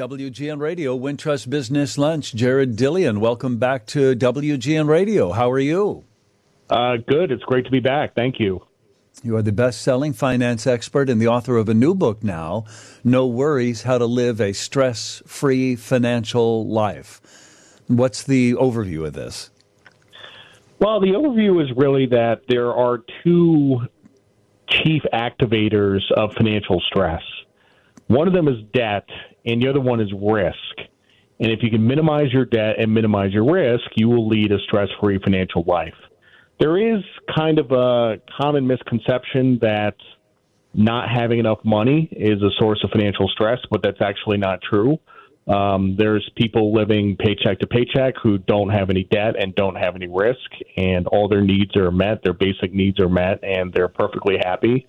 WGN Radio, Wintrust Business Lunch. Jared Dillian, welcome back to WGN Radio. How are you? Uh, good. It's great to be back. Thank you. You are the best selling finance expert and the author of a new book now, No Worries How to Live a Stress Free Financial Life. What's the overview of this? Well, the overview is really that there are two chief activators of financial stress. One of them is debt, and the other one is risk. And if you can minimize your debt and minimize your risk, you will lead a stress free financial life. There is kind of a common misconception that not having enough money is a source of financial stress, but that's actually not true. Um, there's people living paycheck to paycheck who don't have any debt and don't have any risk, and all their needs are met, their basic needs are met, and they're perfectly happy.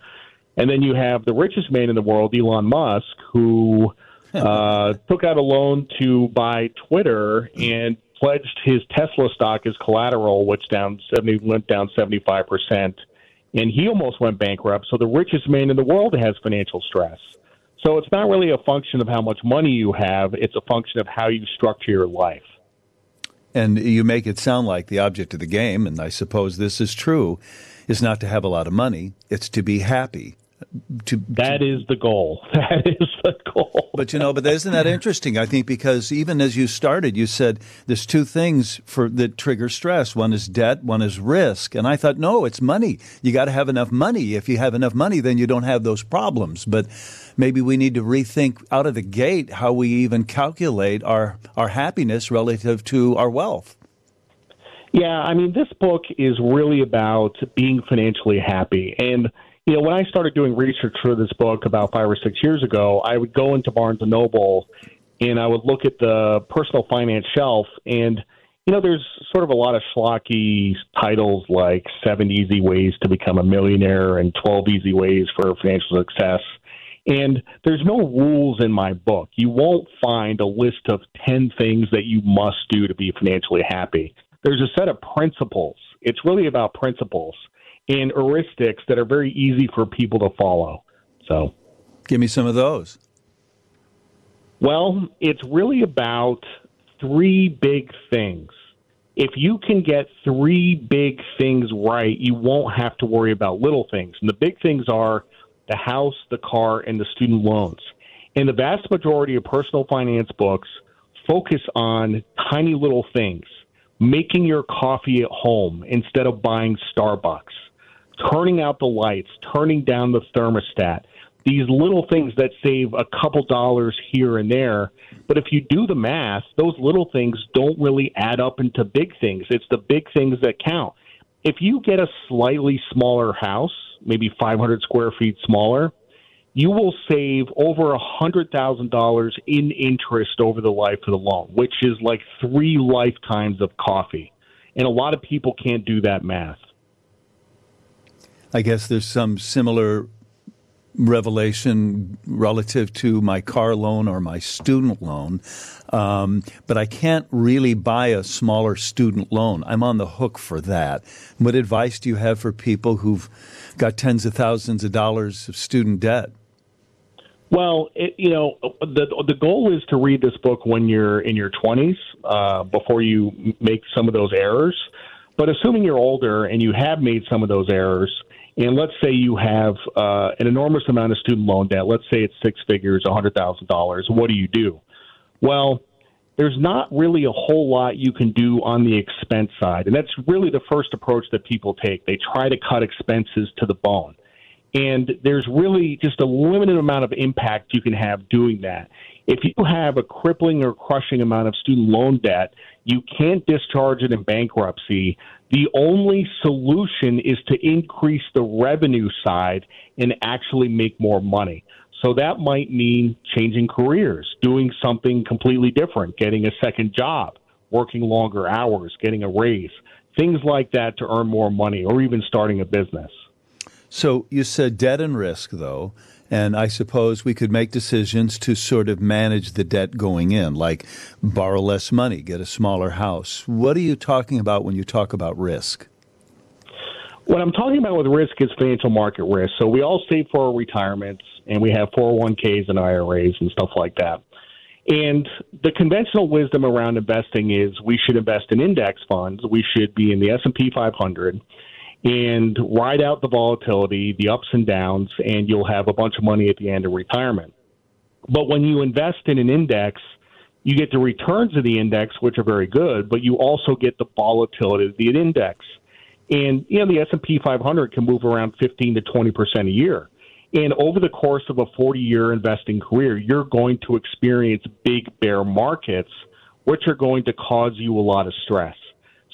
And then you have the richest man in the world, Elon Musk, who uh, took out a loan to buy Twitter and pledged his Tesla stock as collateral, which down 70, went down 75 percent, and he almost went bankrupt. So the richest man in the world has financial stress. So it's not really a function of how much money you have; it's a function of how you structure your life. And you make it sound like the object of the game, and I suppose this is true, is not to have a lot of money; it's to be happy to that to, is the goal. That is the goal. But you know, but isn't that interesting? I think because even as you started, you said there's two things for that trigger stress. One is debt, one is risk. And I thought, no, it's money. You got to have enough money. If you have enough money, then you don't have those problems. But maybe we need to rethink out of the gate how we even calculate our our happiness relative to our wealth. Yeah, I mean, this book is really about being financially happy and you know, when I started doing research for this book about five or six years ago, I would go into Barnes and Noble and I would look at the personal finance shelf and you know, there's sort of a lot of schlocky titles like Seven Easy Ways to Become a Millionaire and 12 Easy Ways for Financial Success. And there's no rules in my book. You won't find a list of 10 things that you must do to be financially happy. There's a set of principles. It's really about principles and heuristics that are very easy for people to follow. So, give me some of those. Well, it's really about three big things. If you can get three big things right, you won't have to worry about little things. And the big things are the house, the car, and the student loans. And the vast majority of personal finance books focus on tiny little things, making your coffee at home instead of buying Starbucks turning out the lights, turning down the thermostat, these little things that save a couple dollars here and there. But if you do the math, those little things don't really add up into big things. It's the big things that count. If you get a slightly smaller house, maybe 500 square feet smaller, you will save over a $100,000 in interest over the life of the loan, which is like three lifetimes of coffee. And a lot of people can't do that math. I guess there's some similar revelation relative to my car loan or my student loan. Um, but I can't really buy a smaller student loan. I'm on the hook for that. What advice do you have for people who've got tens of thousands of dollars of student debt? Well, it, you know, the the goal is to read this book when you're in your 20s, uh, before you make some of those errors. But assuming you're older and you have made some of those errors, and let's say you have uh, an enormous amount of student loan debt. Let's say it's six figures, $100,000. What do you do? Well, there's not really a whole lot you can do on the expense side. And that's really the first approach that people take. They try to cut expenses to the bone. And there's really just a limited amount of impact you can have doing that. If you have a crippling or crushing amount of student loan debt, you can't discharge it in bankruptcy. The only solution is to increase the revenue side and actually make more money. So that might mean changing careers, doing something completely different, getting a second job, working longer hours, getting a raise, things like that to earn more money, or even starting a business. So you said debt and risk, though. And I suppose we could make decisions to sort of manage the debt going in, like borrow less money, get a smaller house. What are you talking about when you talk about risk? What I'm talking about with risk is financial market risk. So we all save for our retirements and we have 401ks and IRAs and stuff like that. And the conventional wisdom around investing is we should invest in index funds. We should be in the S&P 500 and ride out the volatility, the ups and downs, and you'll have a bunch of money at the end of retirement. But when you invest in an index, you get the returns of the index, which are very good, but you also get the volatility of the index. And you know the S and P 500 can move around 15 to 20 percent a year. And over the course of a 40 year investing career, you're going to experience big bear markets, which are going to cause you a lot of stress.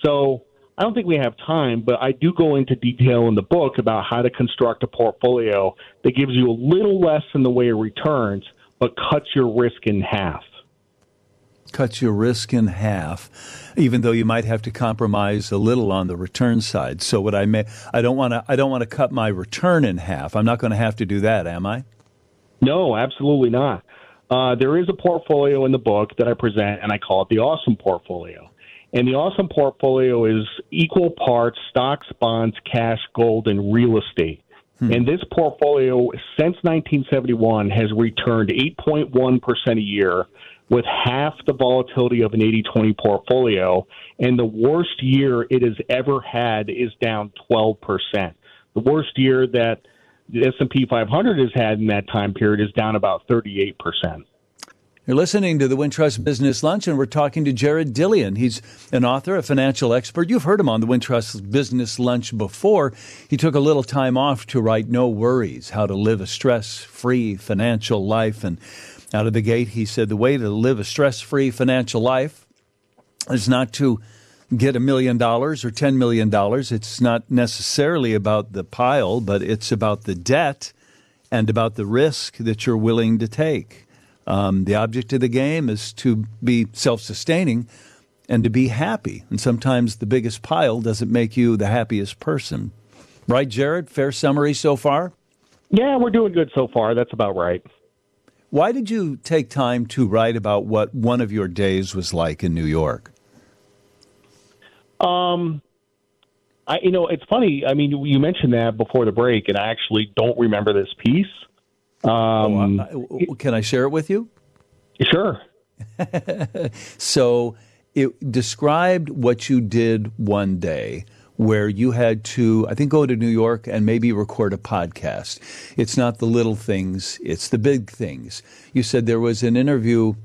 So I don't think we have time, but I do go into detail in the book about how to construct a portfolio that gives you a little less in the way of returns, but cuts your risk in half cuts your risk in half, even though you might have to compromise a little on the return side. So what I may, I don't want to, I don't want to cut my return in half. I'm not going to have to do that, am I? No, absolutely not. Uh, there is a portfolio in the book that I present, and I call it the Awesome Portfolio. And the Awesome Portfolio is equal parts stocks, bonds, cash, gold, and real estate. Hmm. And this portfolio, since 1971, has returned 8.1% a year with half the volatility of an 80-20 portfolio, and the worst year it has ever had is down 12%. The worst year that the S&P 500 has had in that time period is down about 38%. You're listening to the Wintrust Business Lunch, and we're talking to Jared Dillian. He's an author, a financial expert. You've heard him on the Wintrust Business Lunch before. He took a little time off to write No Worries, How to Live a Stress-Free Financial Life. And out of the gate, he said the way to live a stress free financial life is not to get a million dollars or $10 million. It's not necessarily about the pile, but it's about the debt and about the risk that you're willing to take. Um, the object of the game is to be self sustaining and to be happy. And sometimes the biggest pile doesn't make you the happiest person. Right, Jared? Fair summary so far? Yeah, we're doing good so far. That's about right. Why did you take time to write about what one of your days was like in New York? Um, I you know it's funny. I mean, you mentioned that before the break, and I actually don't remember this piece. Um, oh, can I share it with you? Sure. so it described what you did one day where you had to, I think, go to New York and maybe record a podcast. It's not the little things, it's the big things. You said there was an interview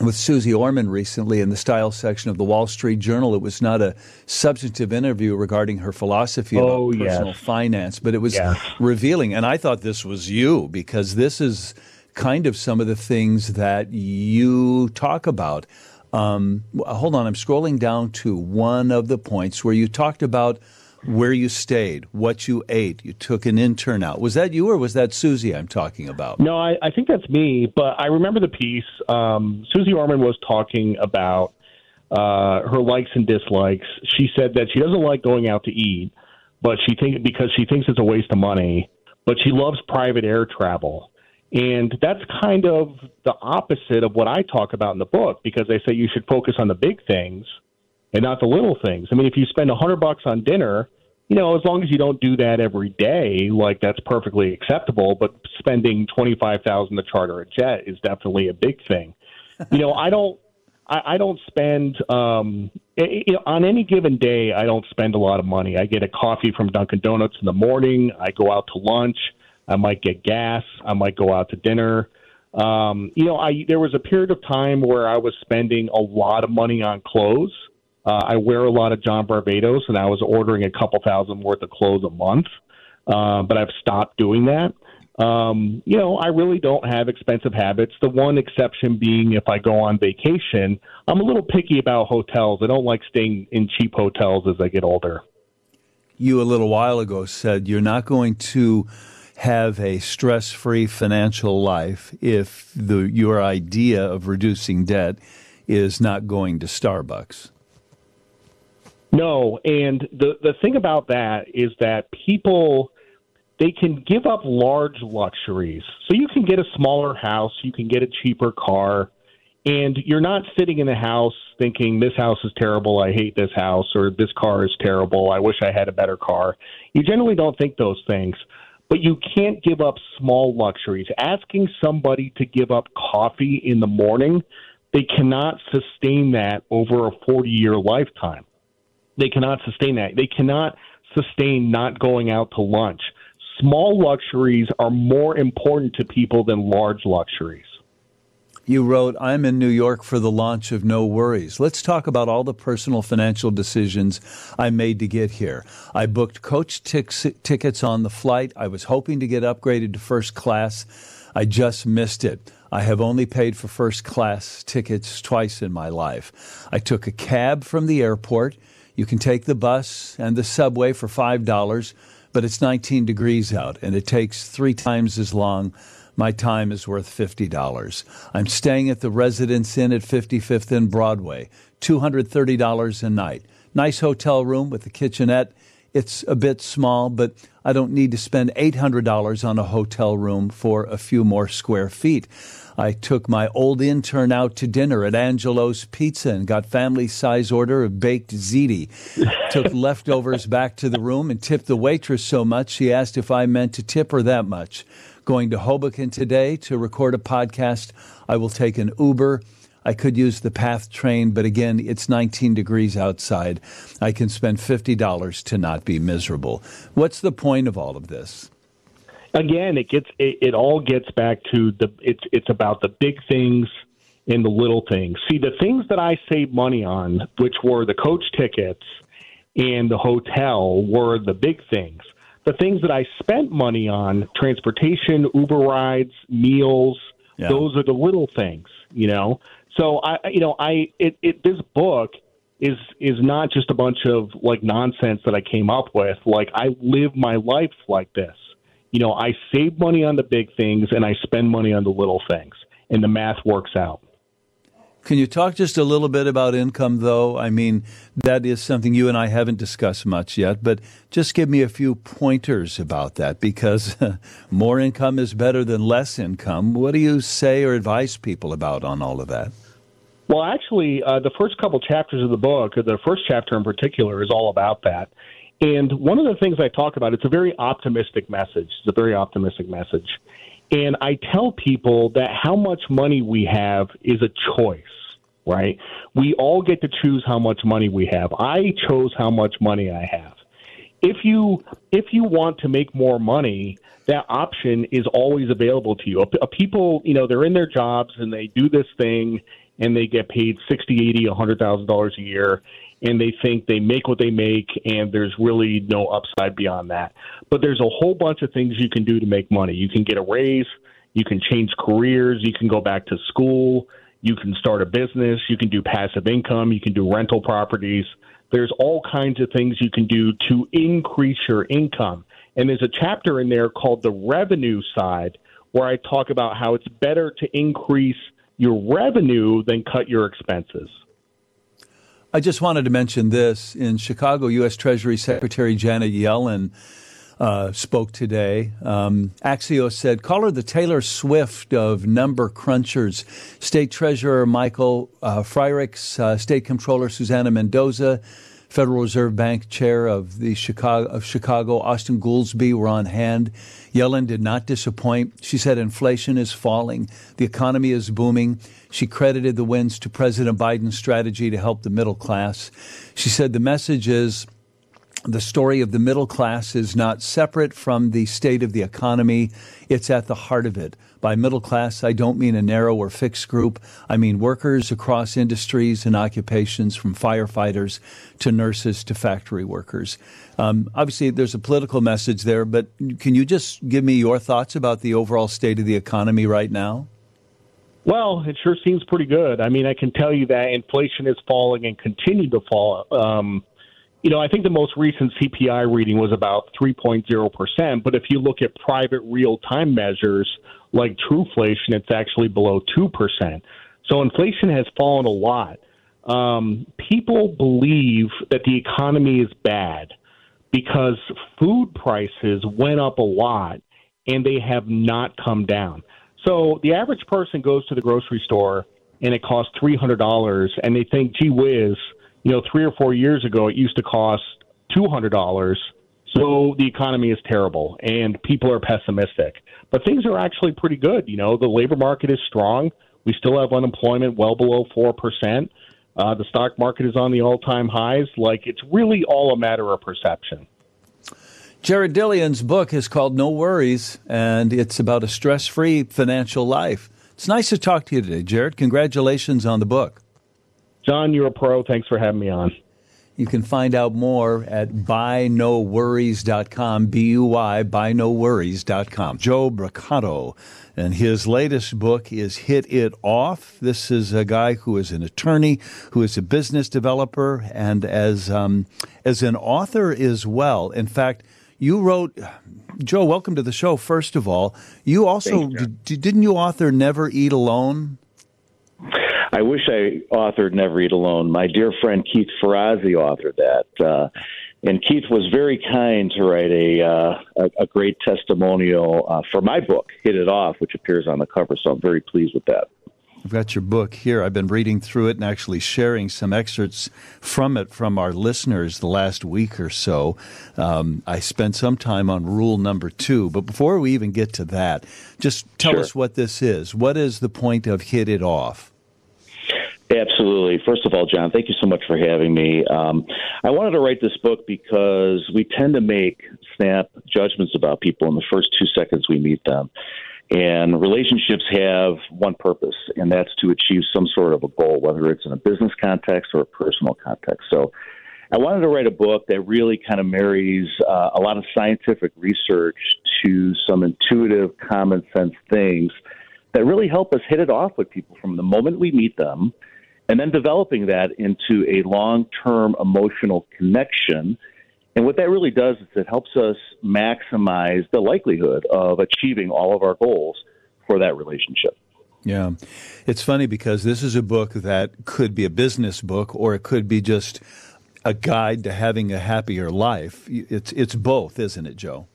with Suze Orman recently in the style section of the Wall Street Journal. It was not a substantive interview regarding her philosophy oh, about personal yes. finance, but it was yes. revealing. And I thought this was you because this is kind of some of the things that you talk about. Um, hold on, I'm scrolling down to one of the points where you talked about where you stayed, what you ate. You took an intern out. Was that you or was that Suze I'm talking about? No, I, I think that's me, but I remember the piece. Um, Suze Orman was talking about uh, her likes and dislikes. She said that she doesn't like going out to eat, but she think because she thinks it's a waste of money. But she loves private air travel, and that's kind of the opposite of what I talk about in the book because they say you should focus on the big things and not the little things. I mean, if you spend a hundred bucks on dinner, you know, as long as you don't do that every day, like that's perfectly acceptable. But spending twenty five thousand to charter a jet is definitely a big thing. you know, I don't. I, I don't spend um, you know, on any given day. I don't spend a lot of money. I get a coffee from Dunkin' Donuts in the morning. I go out to lunch. I might get gas. I might go out to dinner. Um, you know, I there was a period of time where I was spending a lot of money on clothes. Uh, I wear a lot of John Varvatos, and I was ordering a couple thousand worth of clothes a month. Uh, but I've stopped doing that. Um, you know, I really don't have expensive habits. The one exception being if I go on vacation, I'm a little picky about hotels. I don't like staying in cheap hotels as I get older. You a little while ago said you're not going to have a stress free financial life if the, your idea of reducing debt is not going to Starbucks. No, and the the thing about that is that people they can give up large luxuries. So you can get a smaller house, you can get a cheaper car, and you're not sitting in the house thinking this house is terrible, I hate this house or this car is terrible, I wish I had a better car. You generally don't think those things. but you can't give up small luxuries. Asking somebody to give up coffee in the morning, they cannot sustain that over a 40 year lifetime. They cannot sustain that. They cannot sustain not going out to lunch. Small luxuries are more important to people than large luxuries. You wrote, I'm in New York for the launch of No Worries. Let's talk about all the personal financial decisions I made to get here. I booked coach tickets on the flight. I was hoping to get upgraded to first class. I just missed it. I have only paid for first class tickets twice in my life. I took a cab from the airport. You can take the bus and the subway for $5, but it's 19 degrees out and it takes three times as long my time is worth $50. I'm staying at the Residence Inn at 55th and Broadway, $230 a night. Nice hotel room with a kitchenette. It's a bit small, but I don't need to spend $800 on a hotel room for a few more square feet. I took my old intern out to dinner at Angelo's Pizza and got family size order of baked ziti. took leftovers back to the room and tipped the waitress so much she asked if I meant to tip her that much going to Hoboken today to record a podcast. I will take an Uber. I could use the PATH train, but again, it's 19 degrees outside. I can spend $50 to not be miserable. What's the point of all of this? Again, it gets it, it all gets back to the it's it's about the big things and the little things. See, the things that I saved money on, which were the coach tickets and the hotel, were the big things the things that I spent money on, transportation, Uber rides, meals, yeah. those are the little things, you know. So I, you know, I it, it this book is is not just a bunch of like nonsense that I came up with. Like I live my life like this. You know, I save money on the big things and I spend money on the little things, and the math works out. Can you talk just a little bit about income, though? I mean, that is something you and I haven't discussed much yet, but just give me a few pointers about that because more income is better than less income. What do you say or advise people about on all of that? Well, actually, uh, the first couple chapters of the book, the first chapter in particular, is all about that. And one of the things I talk about, it's a very optimistic message. It's a very optimistic message. And I tell people that how much money we have is a choice right? We all get to choose how much money we have. I chose how much money I have. If you if you want to make more money, that option is always available to you. People, you know, they're in their jobs and they do this thing and they get paid sixty, eighty, a hundred thousand dollars a year, and they think they make what they make and there's really no upside beyond that. But there's a whole bunch of things you can do to make money. You can get a raise, you can change careers, you can go back to school, you can start a business, you can do passive income, you can do rental properties. There's all kinds of things you can do to increase your income. And there's a chapter in there called the revenue side where I talk about how it's better to increase your revenue than cut your expenses. I just wanted to mention this in Chicago, U.S. Treasury Secretary Janet Yellen uh, spoke today. Um, Axios said, call her the Taylor Swift of number crunchers. State Treasurer Michael uh, uh, State Controller Susana Mendoza, Federal Reserve Bank Chair of the Chicago of Chicago, Austan Goolsbee, were on hand. Yellen did not disappoint. She said inflation is falling, the economy is booming. She credited the wins to President Biden's strategy to help the middle class. She said the message is the story of the middle class is not separate from the state of the economy. It's at the heart of it. By middle class, I don't mean a narrow or fixed group. I mean workers across industries and occupations, from firefighters to nurses to factory workers. Um, obviously, there's a political message there, but can you just give me your thoughts about the overall state of the economy right now? Well, it sure seems pretty good. I mean, I can tell you that inflation is falling and continue to fall. Um, you know, I think the most recent CPI reading was about 3.0%, but if you look at private real time measures like Truflation, it's actually below 2%. So inflation has fallen a lot. Um, people believe that the economy is bad because food prices went up a lot and they have not come down. So the average person goes to the grocery store and it costs $300 and they think, gee whiz, you know, three or four years ago, it used to cost two hundred dollars. So the economy is terrible and people are pessimistic. But things are actually pretty good. You know, the labor market is strong. We still have unemployment well below 4%. Uh, the stock market is on the all time highs. Like, it's really all a matter of perception. Jared Dillian's book is called No Worries, and it's about a stress free financial life. It's nice to talk to you today, Jared. Congratulations on the book. John, you're a pro. Thanks for having me on. You can find out more at buynoworries.com, B U Y, buynoworries.com. Joe Brocato, and his latest book is Hit It Off. This is a guy who is an attorney, who is a business developer, and as, um, as an author as well. In fact, you wrote, Joe, welcome to the show, first of all. You also, did, didn't you author Never Eat Alone? I wish I authored Never Eat Alone. My dear friend Keith Ferrazzi authored that. Uh, and Keith was very kind to write a uh, a, a, great testimonial uh, for my book, Hit It Off, which appears on the cover. So I'm very pleased with that. I've got your book here. I've been reading through it and actually sharing some excerpts from it from our listeners the last week or so. Um, I spent some time on rule number two, but before we even get to that, just tell sure. us what this is. What is the point of Hit It Off? Absolutely. First of all, John, thank you so much for having me. Um, I wanted to write this book because we tend to make snap judgments about people in the first two seconds we meet them. And relationships have one purpose, and that's to achieve some sort of a goal, whether it's in a business context or a personal context. So I wanted to write a book that really kind of marries uh, a lot of scientific research to some intuitive, common sense things that really help us hit it off with people from the moment we meet them and then developing that into a long term emotional connection. And what that really does is it helps us maximize the likelihood of achieving all of our goals for that relationship. Yeah. It's funny because this is a book that could be a business book or it could be just a guide to having a happier life. It's it's both, isn't it, Joe?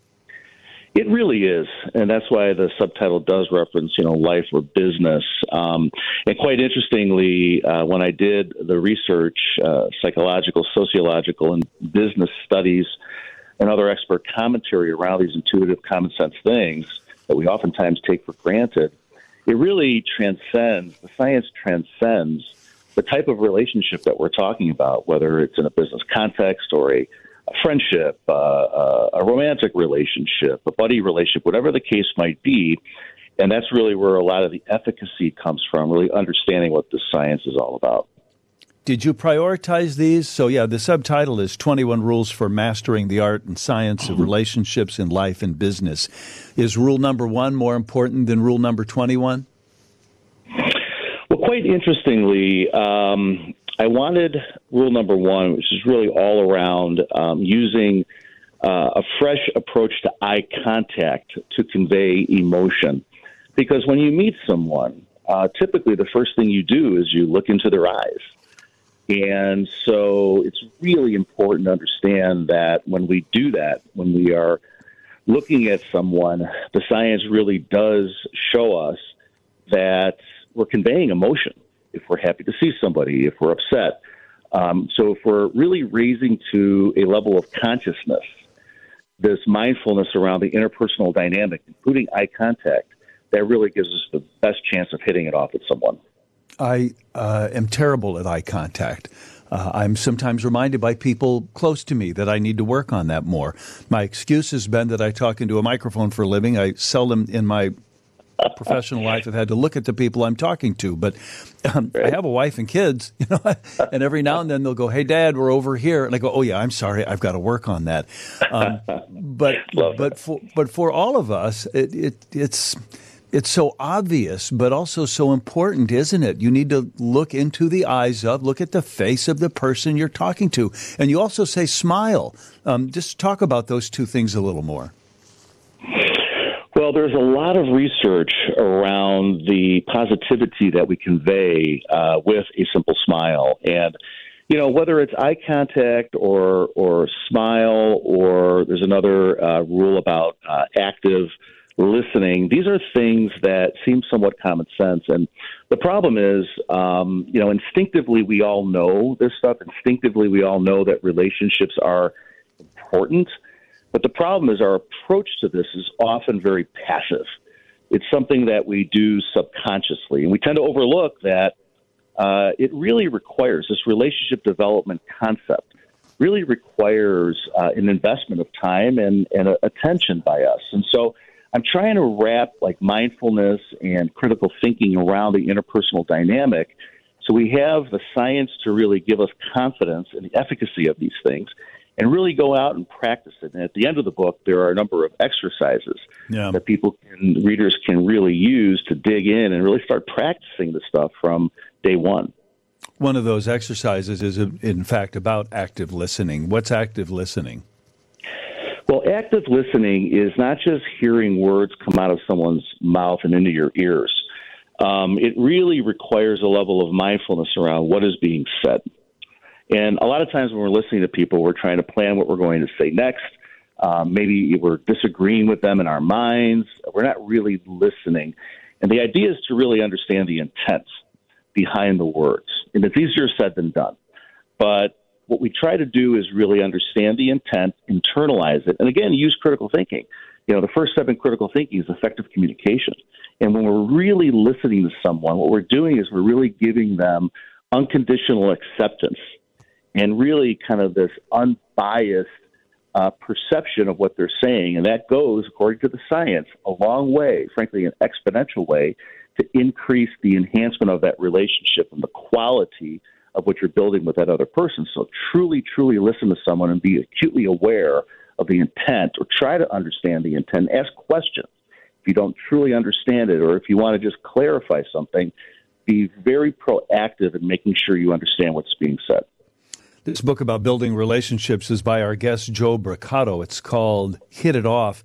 It really is, and that's why the subtitle does reference, you know, life or business. Um, and quite interestingly, uh, when I did the research, uh, psychological, sociological, and business studies, and other expert commentary around these intuitive, common sense things that we oftentimes take for granted, it really transcends. The science transcends the type of relationship that we're talking about, whether it's in a business context or a a friendship, uh, uh, a romantic relationship, a buddy relationship, whatever the case might be. And that's really where a lot of the efficacy comes from, really understanding what the science is all about. Did you prioritize these? So, yeah, the subtitle is 21 Rules for Mastering the Art and Science of Relationships in Life and Business. Is rule number one more important than rule number 21? Well, quite interestingly, um, I wanted rule number one, which is really all around um, using uh, a fresh approach to eye contact to convey emotion. Because when you meet someone, uh, typically the first thing you do is you look into their eyes. And so it's really important to understand that when we do that, when we are looking at someone, the science really does show us that we're conveying emotion if we're happy to see somebody, if we're upset. Um, so if we're really raising to a level of consciousness, this mindfulness around the interpersonal dynamic, including eye contact, that really gives us the best chance of hitting it off with someone. I uh, am terrible at eye contact. Uh, I'm sometimes reminded by people close to me that I need to work on that more. My excuse has been that I talk into a microphone for a living. I seldom in my professional life I've had to look at the people I'm talking to. But um, right. I have a wife and kids, you know, and every now and then they'll go, "Hey, Dad, we're over here," and I go, "Oh yeah, I'm sorry, I've got to work on that." Um, but but for but for all of us, it, it it's it's so obvious, but also so important, isn't it? You need to look into the eyes of, look at the face of the person you're talking to, and you also say smile. Um, just talk about those two things a little more. Well, there's a lot of research around the positivity that we convey uh, with a simple smile, and you know whether it's eye contact or or smile, or there's another uh, rule about uh, active listening. These are things that seem somewhat common sense, and the problem is, um, you know, instinctively we all know this stuff. Instinctively, we all know that relationships are important But the problem is our approach to this is often very passive. It's something that we do subconsciously, and we tend to overlook that uh, it really requires this relationship development concept really requires uh, an investment of time and, and uh, attention by us. And so I'm trying to wrap like mindfulness and critical thinking around the interpersonal dynamic. So we have the science to really give us confidence in the efficacy of these things and really go out and practice it. And at the end of the book, there are a number of exercises yeah. that people can, readers can really use to dig in and really start practicing the stuff from day one. One of those exercises is, in fact, about active listening. What's active listening? Well, active listening is not just hearing words come out of someone's mouth and into your ears. Um, it really requires a level of mindfulness around what is being said. And a lot of times when we're listening to people, we're trying to plan what we're going to say next. Um, maybe we're disagreeing with them in our minds. We're not really listening. And the idea is to really understand the intent behind the words. And it's easier said than done. But what we try to do is really understand the intent, internalize it, and again, use critical thinking. You know, the first step in critical thinking is effective communication. And when we're really listening to someone, what we're doing is we're really giving them unconditional acceptance and really kind of this unbiased uh, perception of what they're saying. And that goes, according to the science, a long way, frankly, an exponential way, to increase the enhancement of that relationship and the quality of what you're building with that other person. So truly, truly listen to someone and be acutely aware of the intent or try to understand the intent. Ask questions. If you don't truly understand it or if you want to just clarify something, be very proactive in making sure you understand what's being said. This book about building relationships is by our guest, Joe Brocato. It's called Hit It Off.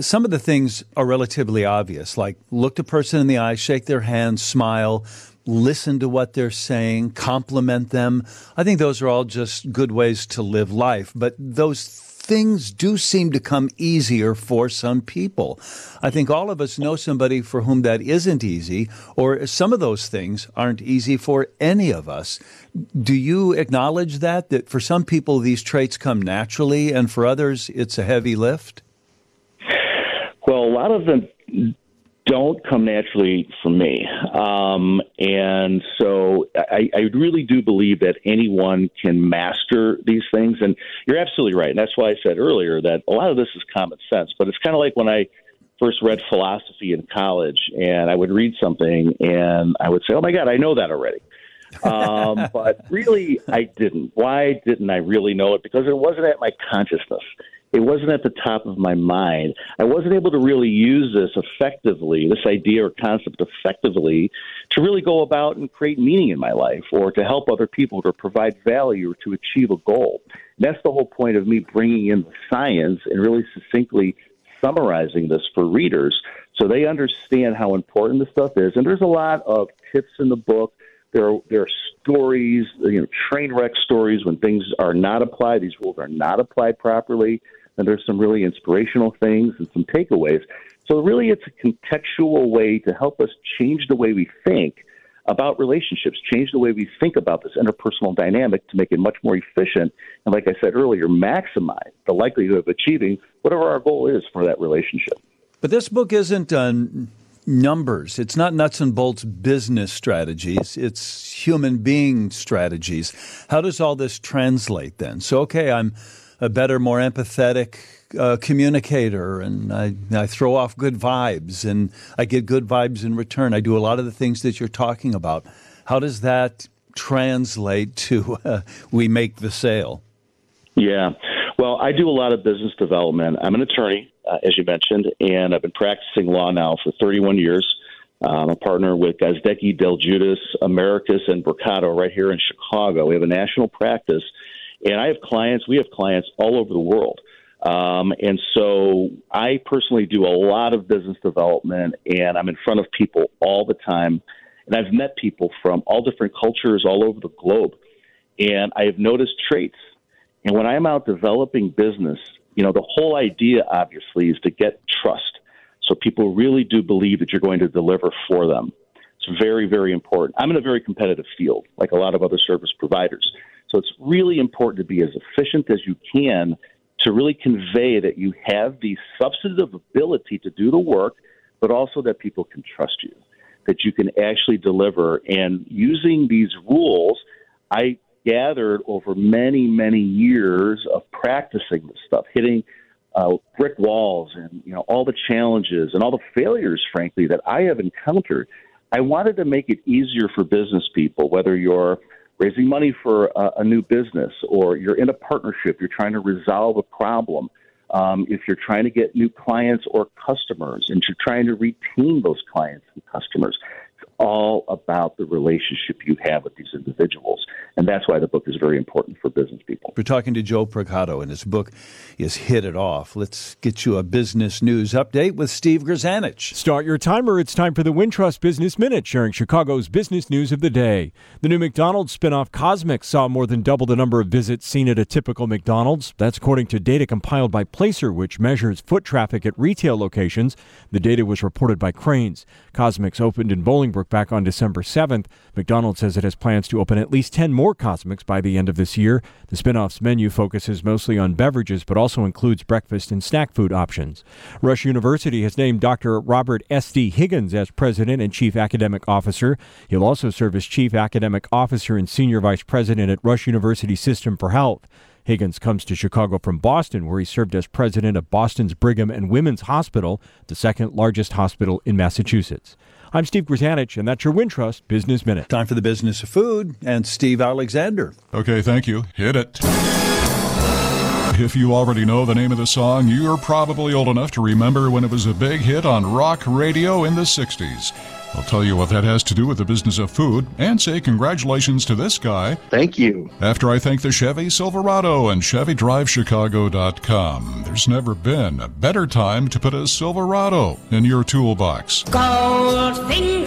Some of the things are relatively obvious, like look a person in the eye, shake their hand, smile, listen to what they're saying, compliment them. I think those are all just good ways to live life. But those things do seem to come easier for some people. I think all of us know somebody for whom that isn't easy, or some of those things aren't easy for any of us. Do you acknowledge that, that for some people these traits come naturally, and for others it's a heavy lift? Well, a lot of them don't come naturally for me. Um, and so I, I really do believe that anyone can master these things. And you're absolutely right. And that's why I said earlier that a lot of this is common sense. But it's kind of like when I first read philosophy in college and I would read something and I would say, oh my God, I know that already. Um, but really, I didn't. Why didn't I really know it? Because it wasn't at my consciousness. It wasn't at the top of my mind. I wasn't able to really use this effectively, this idea or concept effectively, to really go about and create meaning in my life or to help other people to provide value or to achieve a goal. And that's the whole point of me bringing in the science and really succinctly summarizing this for readers so they understand how important this stuff is. And there's a lot of tips in the book. There are, there are stories, you know, train wreck stories when things are not applied, these rules are not applied properly and there's some really inspirational things and some takeaways. So really, it's a contextual way to help us change the way we think about relationships, change the way we think about this interpersonal dynamic to make it much more efficient. And like I said earlier, maximize the likelihood of achieving whatever our goal is for that relationship. But this book isn't on numbers. It's not nuts and bolts business strategies. It's human being strategies. How does all this translate then? So, okay, I'm a better, more empathetic uh, communicator, and I, I throw off good vibes, and I get good vibes in return. I do a lot of the things that you're talking about. How does that translate to uh, we make the sale? Yeah. Well, I do a lot of business development. I'm an attorney, uh, as you mentioned, and I've been practicing law now for 31 years. I'm a partner with Gozdecki, Del Giudice, Americus, and Brocato right here in Chicago. We have a national practice and I have clients, we have clients all over the world. Um, and so I personally do a lot of business development and I'm in front of people all the time. And I've met people from all different cultures all over the globe. And I have noticed traits. And when I'm out developing business, you know, the whole idea obviously is to get trust. So people really do believe that you're going to deliver for them. It's very, very important. I'm in a very competitive field, like a lot of other service providers. So it's really important to be as efficient as you can to really convey that you have the substantive ability to do the work, but also that people can trust you, that you can actually deliver. And using these rules, I gathered over many, many years of practicing this stuff, hitting uh, brick walls and you know all the challenges and all the failures, frankly, that I have encountered. I wanted to make it easier for business people, whether you're raising money for a, a new business or you're in a partnership, you're trying to resolve a problem. Um, if you're trying to get new clients or customers and you're trying to retain those clients and customers, all about the relationship you have with these individuals. And that's why the book is very important for business people. We're talking to Joe Brocato, and his book is Hit It Off. Let's get you a business news update with Steve Grzanich. Start your timer. It's time for the Wintrust Business Minute, sharing Chicago's business news of the day. The new McDonald's spinoff CosMc's saw more than double the number of visits seen at a typical McDonald's. That's according to data compiled by Placer, which measures foot traffic at retail locations. The data was reported by Crain's. CosMc's opened in Bolingbrook back on December 7th. McDonald's says it has plans to open at least 10 more CosMc's by the end of this year. The spinoff's menu focuses mostly on beverages, but also includes breakfast and snack food options. Rush University has named Dr. Robert S.D. Higgins as president and chief academic officer. He'll also serve as chief academic officer and senior vice president at Rush University System for Health. Higgins comes to Chicago from Boston, where he served as president of Boston's Brigham and Women's Hospital, the second largest hospital in Massachusetts. I'm Steve Grzanich, and that's your Wintrust Business Minute. Time for the business of food and Steve Alexander. Okay, thank you. Hit it. If you already know the name of the song, you're probably old enough to remember when it was a big hit on rock radio in the 60s. I'll tell you what that has to do with the business of food and say congratulations to this guy. Thank you. After I thank the Chevy Silverado and ChevyDriveChicago.com, there's never been a better time to put a Silverado in your toolbox. Goldfinger.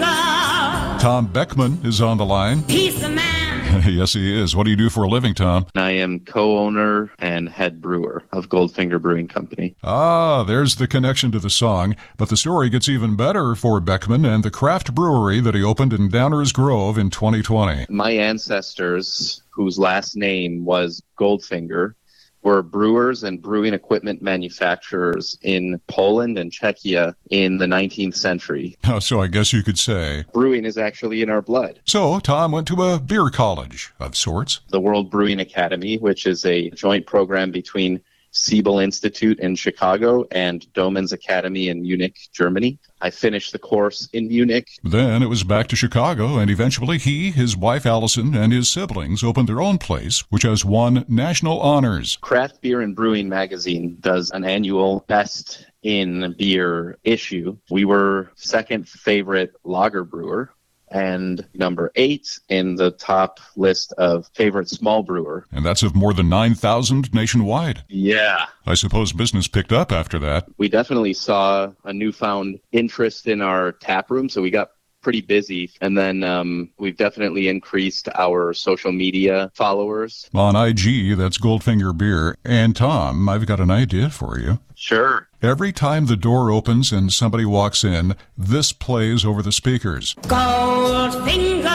Tom Beckman is on the line. He's the man. yes, he is. What do you do for a living, Tom? I am co-owner and head brewer of Goldfinger Brewing Company. Ah, there's the connection to the song. But the story gets even better for Beckman and the craft brewery that he opened in Downers Grove in 2020. My ancestors, whose last name was Goldfinger, were brewers and brewing equipment manufacturers in Poland and Czechia in the 19th century. Oh, so I guess you could say. Brewing is actually in our blood. So Tom went to a beer college of sorts. The World Brewing Academy, which is a joint program between Siebel Institute in Chicago and Doemens Academy in Munich, Germany. I finished the course in Munich. Then it was back to Chicago, and eventually he, his wife Allison, and his siblings opened their own place, which has won national honors. Craft Beer and Brewing magazine does an annual best in beer issue. We were second favorite lager brewer and number eight in the top list of favorite small brewer. And that's of more than 9,000 nationwide. Yeah. I suppose business picked up after that. We definitely saw a newfound interest in our tap room, so we got pretty busy. And then um, we've definitely increased our social media followers. On IG, that's Goldfinger Beer. And Tom, I've got an idea for you. Sure. Every time the door opens and somebody walks in, this plays over the speakers. Goldfinger.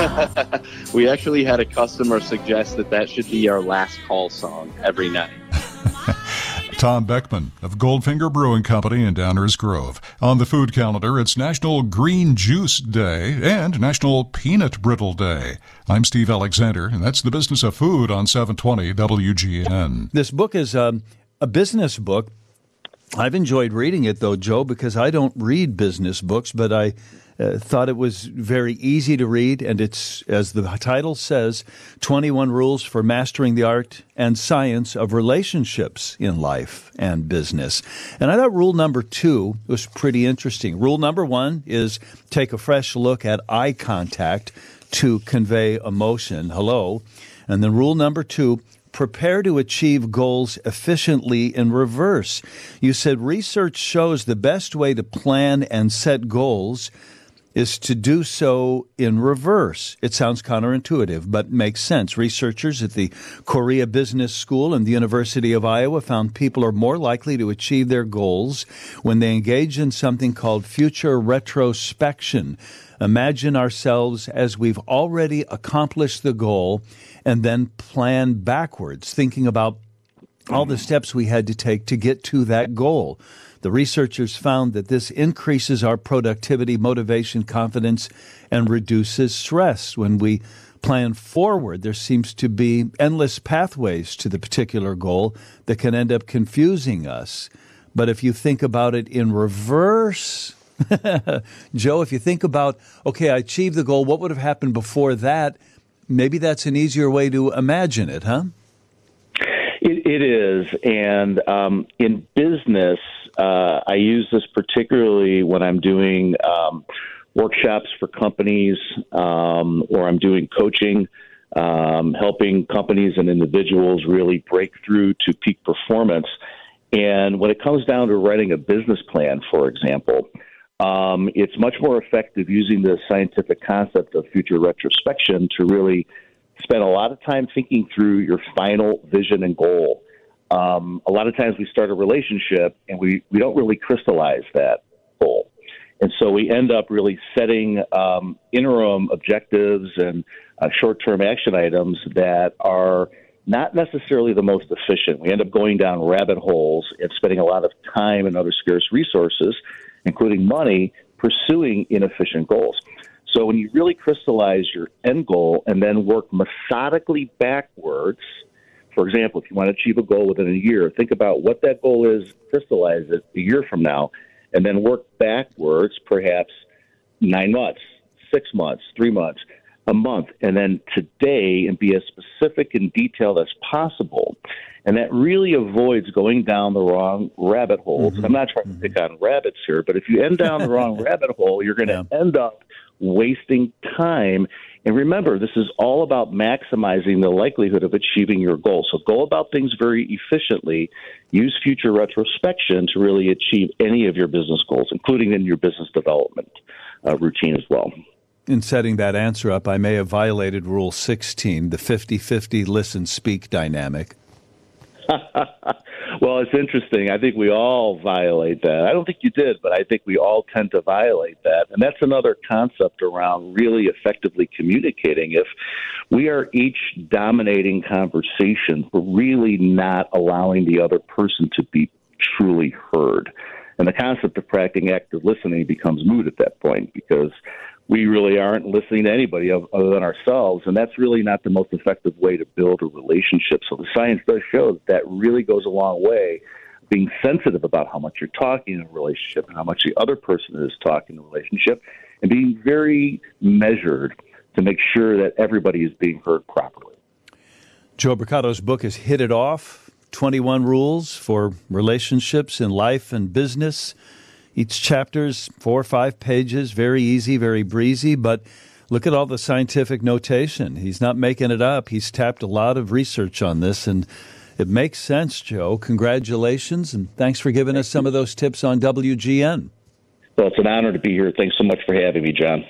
we actually had a customer suggest that that should be our last call song every night. Tom Beckman of Goldfinger Brewing Company in Downers Grove. On the food calendar, it's National Green Juice Day and National Peanut Brittle Day. I'm Steve Alexander, and that's the business of food on 720 WGN. This book is um, a business book. I've enjoyed reading it, though, Joe, because I don't read business books, but I uh, thought it was very easy to read, and it's, as the title says, 21 Rules for Mastering the Art and Science of Relationships in Life and Business. And I thought rule number two was pretty interesting. Rule number one is take a fresh look at eye contact to convey emotion. Hello. And then rule number two, prepare to achieve goals efficiently in reverse. You said research shows the best way to plan and set goals is to do so in reverse. It sounds counterintuitive, but makes sense. Researchers at the Korea Business School and the University of Iowa found people are more likely to achieve their goals when they engage in something called future retrospection. Imagine ourselves as we've already accomplished the goal and then plan backwards, thinking about all the steps we had to take to get to that goal. The researchers found that this increases our productivity, motivation, confidence, and reduces stress. When we plan forward, there seems to be endless pathways to the particular goal that can end up confusing us. But if you think about it in reverse, Joe, if you think about, okay, I achieved the goal, what would have happened before that? Maybe that's an easier way to imagine it, huh? It, it is. And um, in business, uh, I use this particularly when I'm doing um, workshops for companies um, or I'm doing coaching, um, helping companies and individuals really break through to peak performance. And when it comes down to writing a business plan, for example, um, it's much more effective using the scientific concept of future retrospection to really spend a lot of time thinking through your final vision and goal. Um, a lot of times we start a relationship and we, we don't really crystallize that goal. And so we end up really setting um, interim objectives and uh, short term action items that are not necessarily the most efficient. We end up going down rabbit holes and spending a lot of time and other scarce resources, including money, pursuing inefficient goals. So when you really crystallize your end goal and then work methodically backwards, for example, if you want to achieve a goal within a year, think about what that goal is, crystallize it a year from now, and then work backwards, perhaps nine months, six months, three months, a month, and then today, and be as specific and detailed as possible. And that really avoids going down the wrong rabbit holes. Mm-hmm. I'm not trying to pick on rabbits here, but if you end down the wrong rabbit hole, you're going to yeah. end up wasting time. And remember, this is all about maximizing the likelihood of achieving your goal. So go about things very efficiently. Use future retrospection to really achieve any of your business goals, including in your business development uh, routine as well. In setting that answer up, I may have violated Rule 16, the 50 50 listen speak dynamic. well, it's interesting. I think we all violate that. I don't think you did, but I think we all tend to violate that. And that's another concept around really effectively communicating. If we are each dominating conversation, we're really not allowing the other person to be truly heard. And the concept of practicing active listening becomes moot at that point because we really aren't listening to anybody other than ourselves. And that's really not the most effective way to build a relationship. So the science does show that that really goes a long way. Being sensitive about how much you're talking in a relationship and how much the other person is talking in a relationship, and being very measured to make sure that everybody is being heard properly. Joe Brocato's book is Hit It Off 21 Rules for Relationships in Life and Business. Each chapter's four or five pages, very easy, very breezy, but look at all the scientific notation. He's not making it up. He's tapped a lot of research on this, and it makes sense, Joe. Congratulations, and thanks for giving us some of those tips on WGN. Well, it's an honor to be here. Thanks so much for having me, John.